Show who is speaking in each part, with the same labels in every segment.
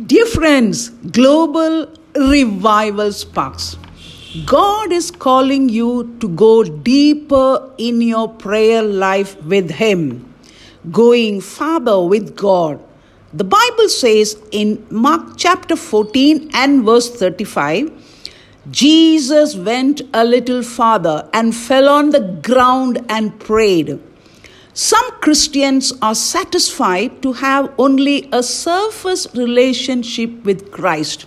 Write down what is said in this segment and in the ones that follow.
Speaker 1: Dear friends, global revival sparks. God is calling you to go deeper in your prayer life with Him, going farther with God. The Bible says in Mark chapter 14 and verse 35 Jesus went a little farther and fell on the ground and prayed. Some Christians are satisfied to have only a surface relationship with Christ.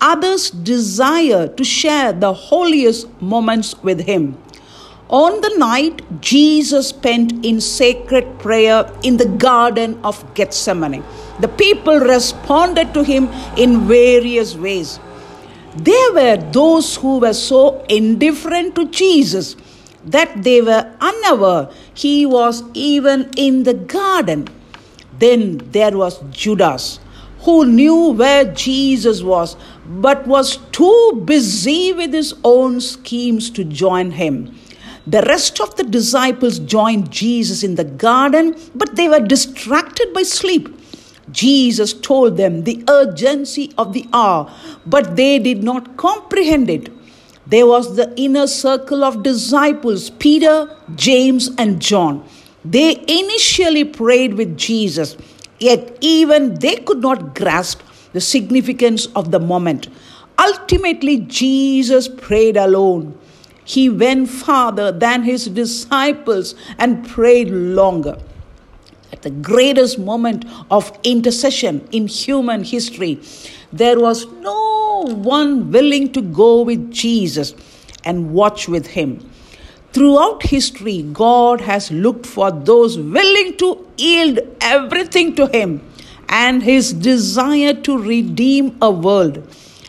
Speaker 1: Others desire to share the holiest moments with Him. On the night Jesus spent in sacred prayer in the Garden of Gethsemane, the people responded to Him in various ways. There were those who were so indifferent to Jesus that they were unaware he was even in the garden. Then there was Judas, who knew where Jesus was, but was too busy with his own schemes to join him. The rest of the disciples joined Jesus in the garden, but they were distracted by sleep. Jesus told them the urgency of the hour, but they did not comprehend it. There was the inner circle of disciples Peter, James, and John. They initially prayed with Jesus, yet, even they could not grasp the significance of the moment. Ultimately, Jesus prayed alone. He went farther than his disciples and prayed longer. At the greatest moment of intercession in human history, there was no one willing to go with Jesus and watch with him. Throughout history, God has looked for those willing to yield everything to Him and His desire to redeem a world.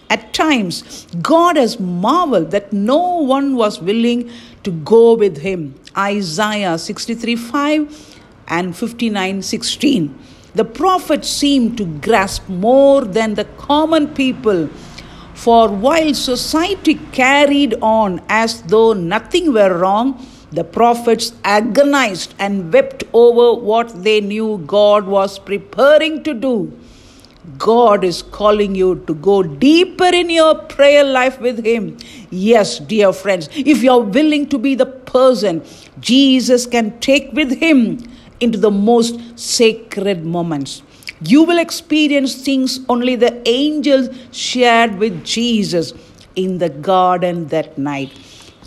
Speaker 1: At times, God has marveled that no one was willing to go with Him. Isaiah 63 5 and 59 16. The prophet seemed to grasp more than the common people. For while society carried on as though nothing were wrong, the prophets agonized and wept over what they knew God was preparing to do. God is calling you to go deeper in your prayer life with Him. Yes, dear friends, if you're willing to be the person Jesus can take with Him into the most sacred moments. You will experience things only the angels shared with Jesus in the garden that night.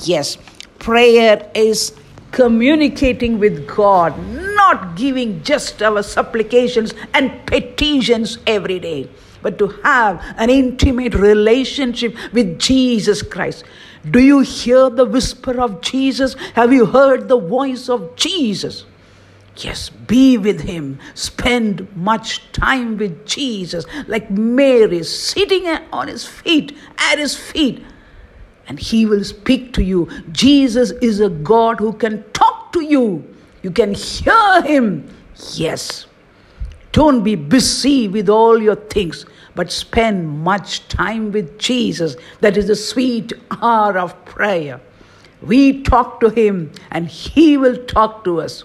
Speaker 1: Yes, prayer is communicating with God, not giving just our supplications and petitions every day, but to have an intimate relationship with Jesus Christ. Do you hear the whisper of Jesus? Have you heard the voice of Jesus? Yes, be with him. Spend much time with Jesus, like Mary sitting on his feet, at his feet, and he will speak to you. Jesus is a God who can talk to you. You can hear him. Yes. Don't be busy with all your things, but spend much time with Jesus. That is the sweet hour of prayer. We talk to him, and he will talk to us.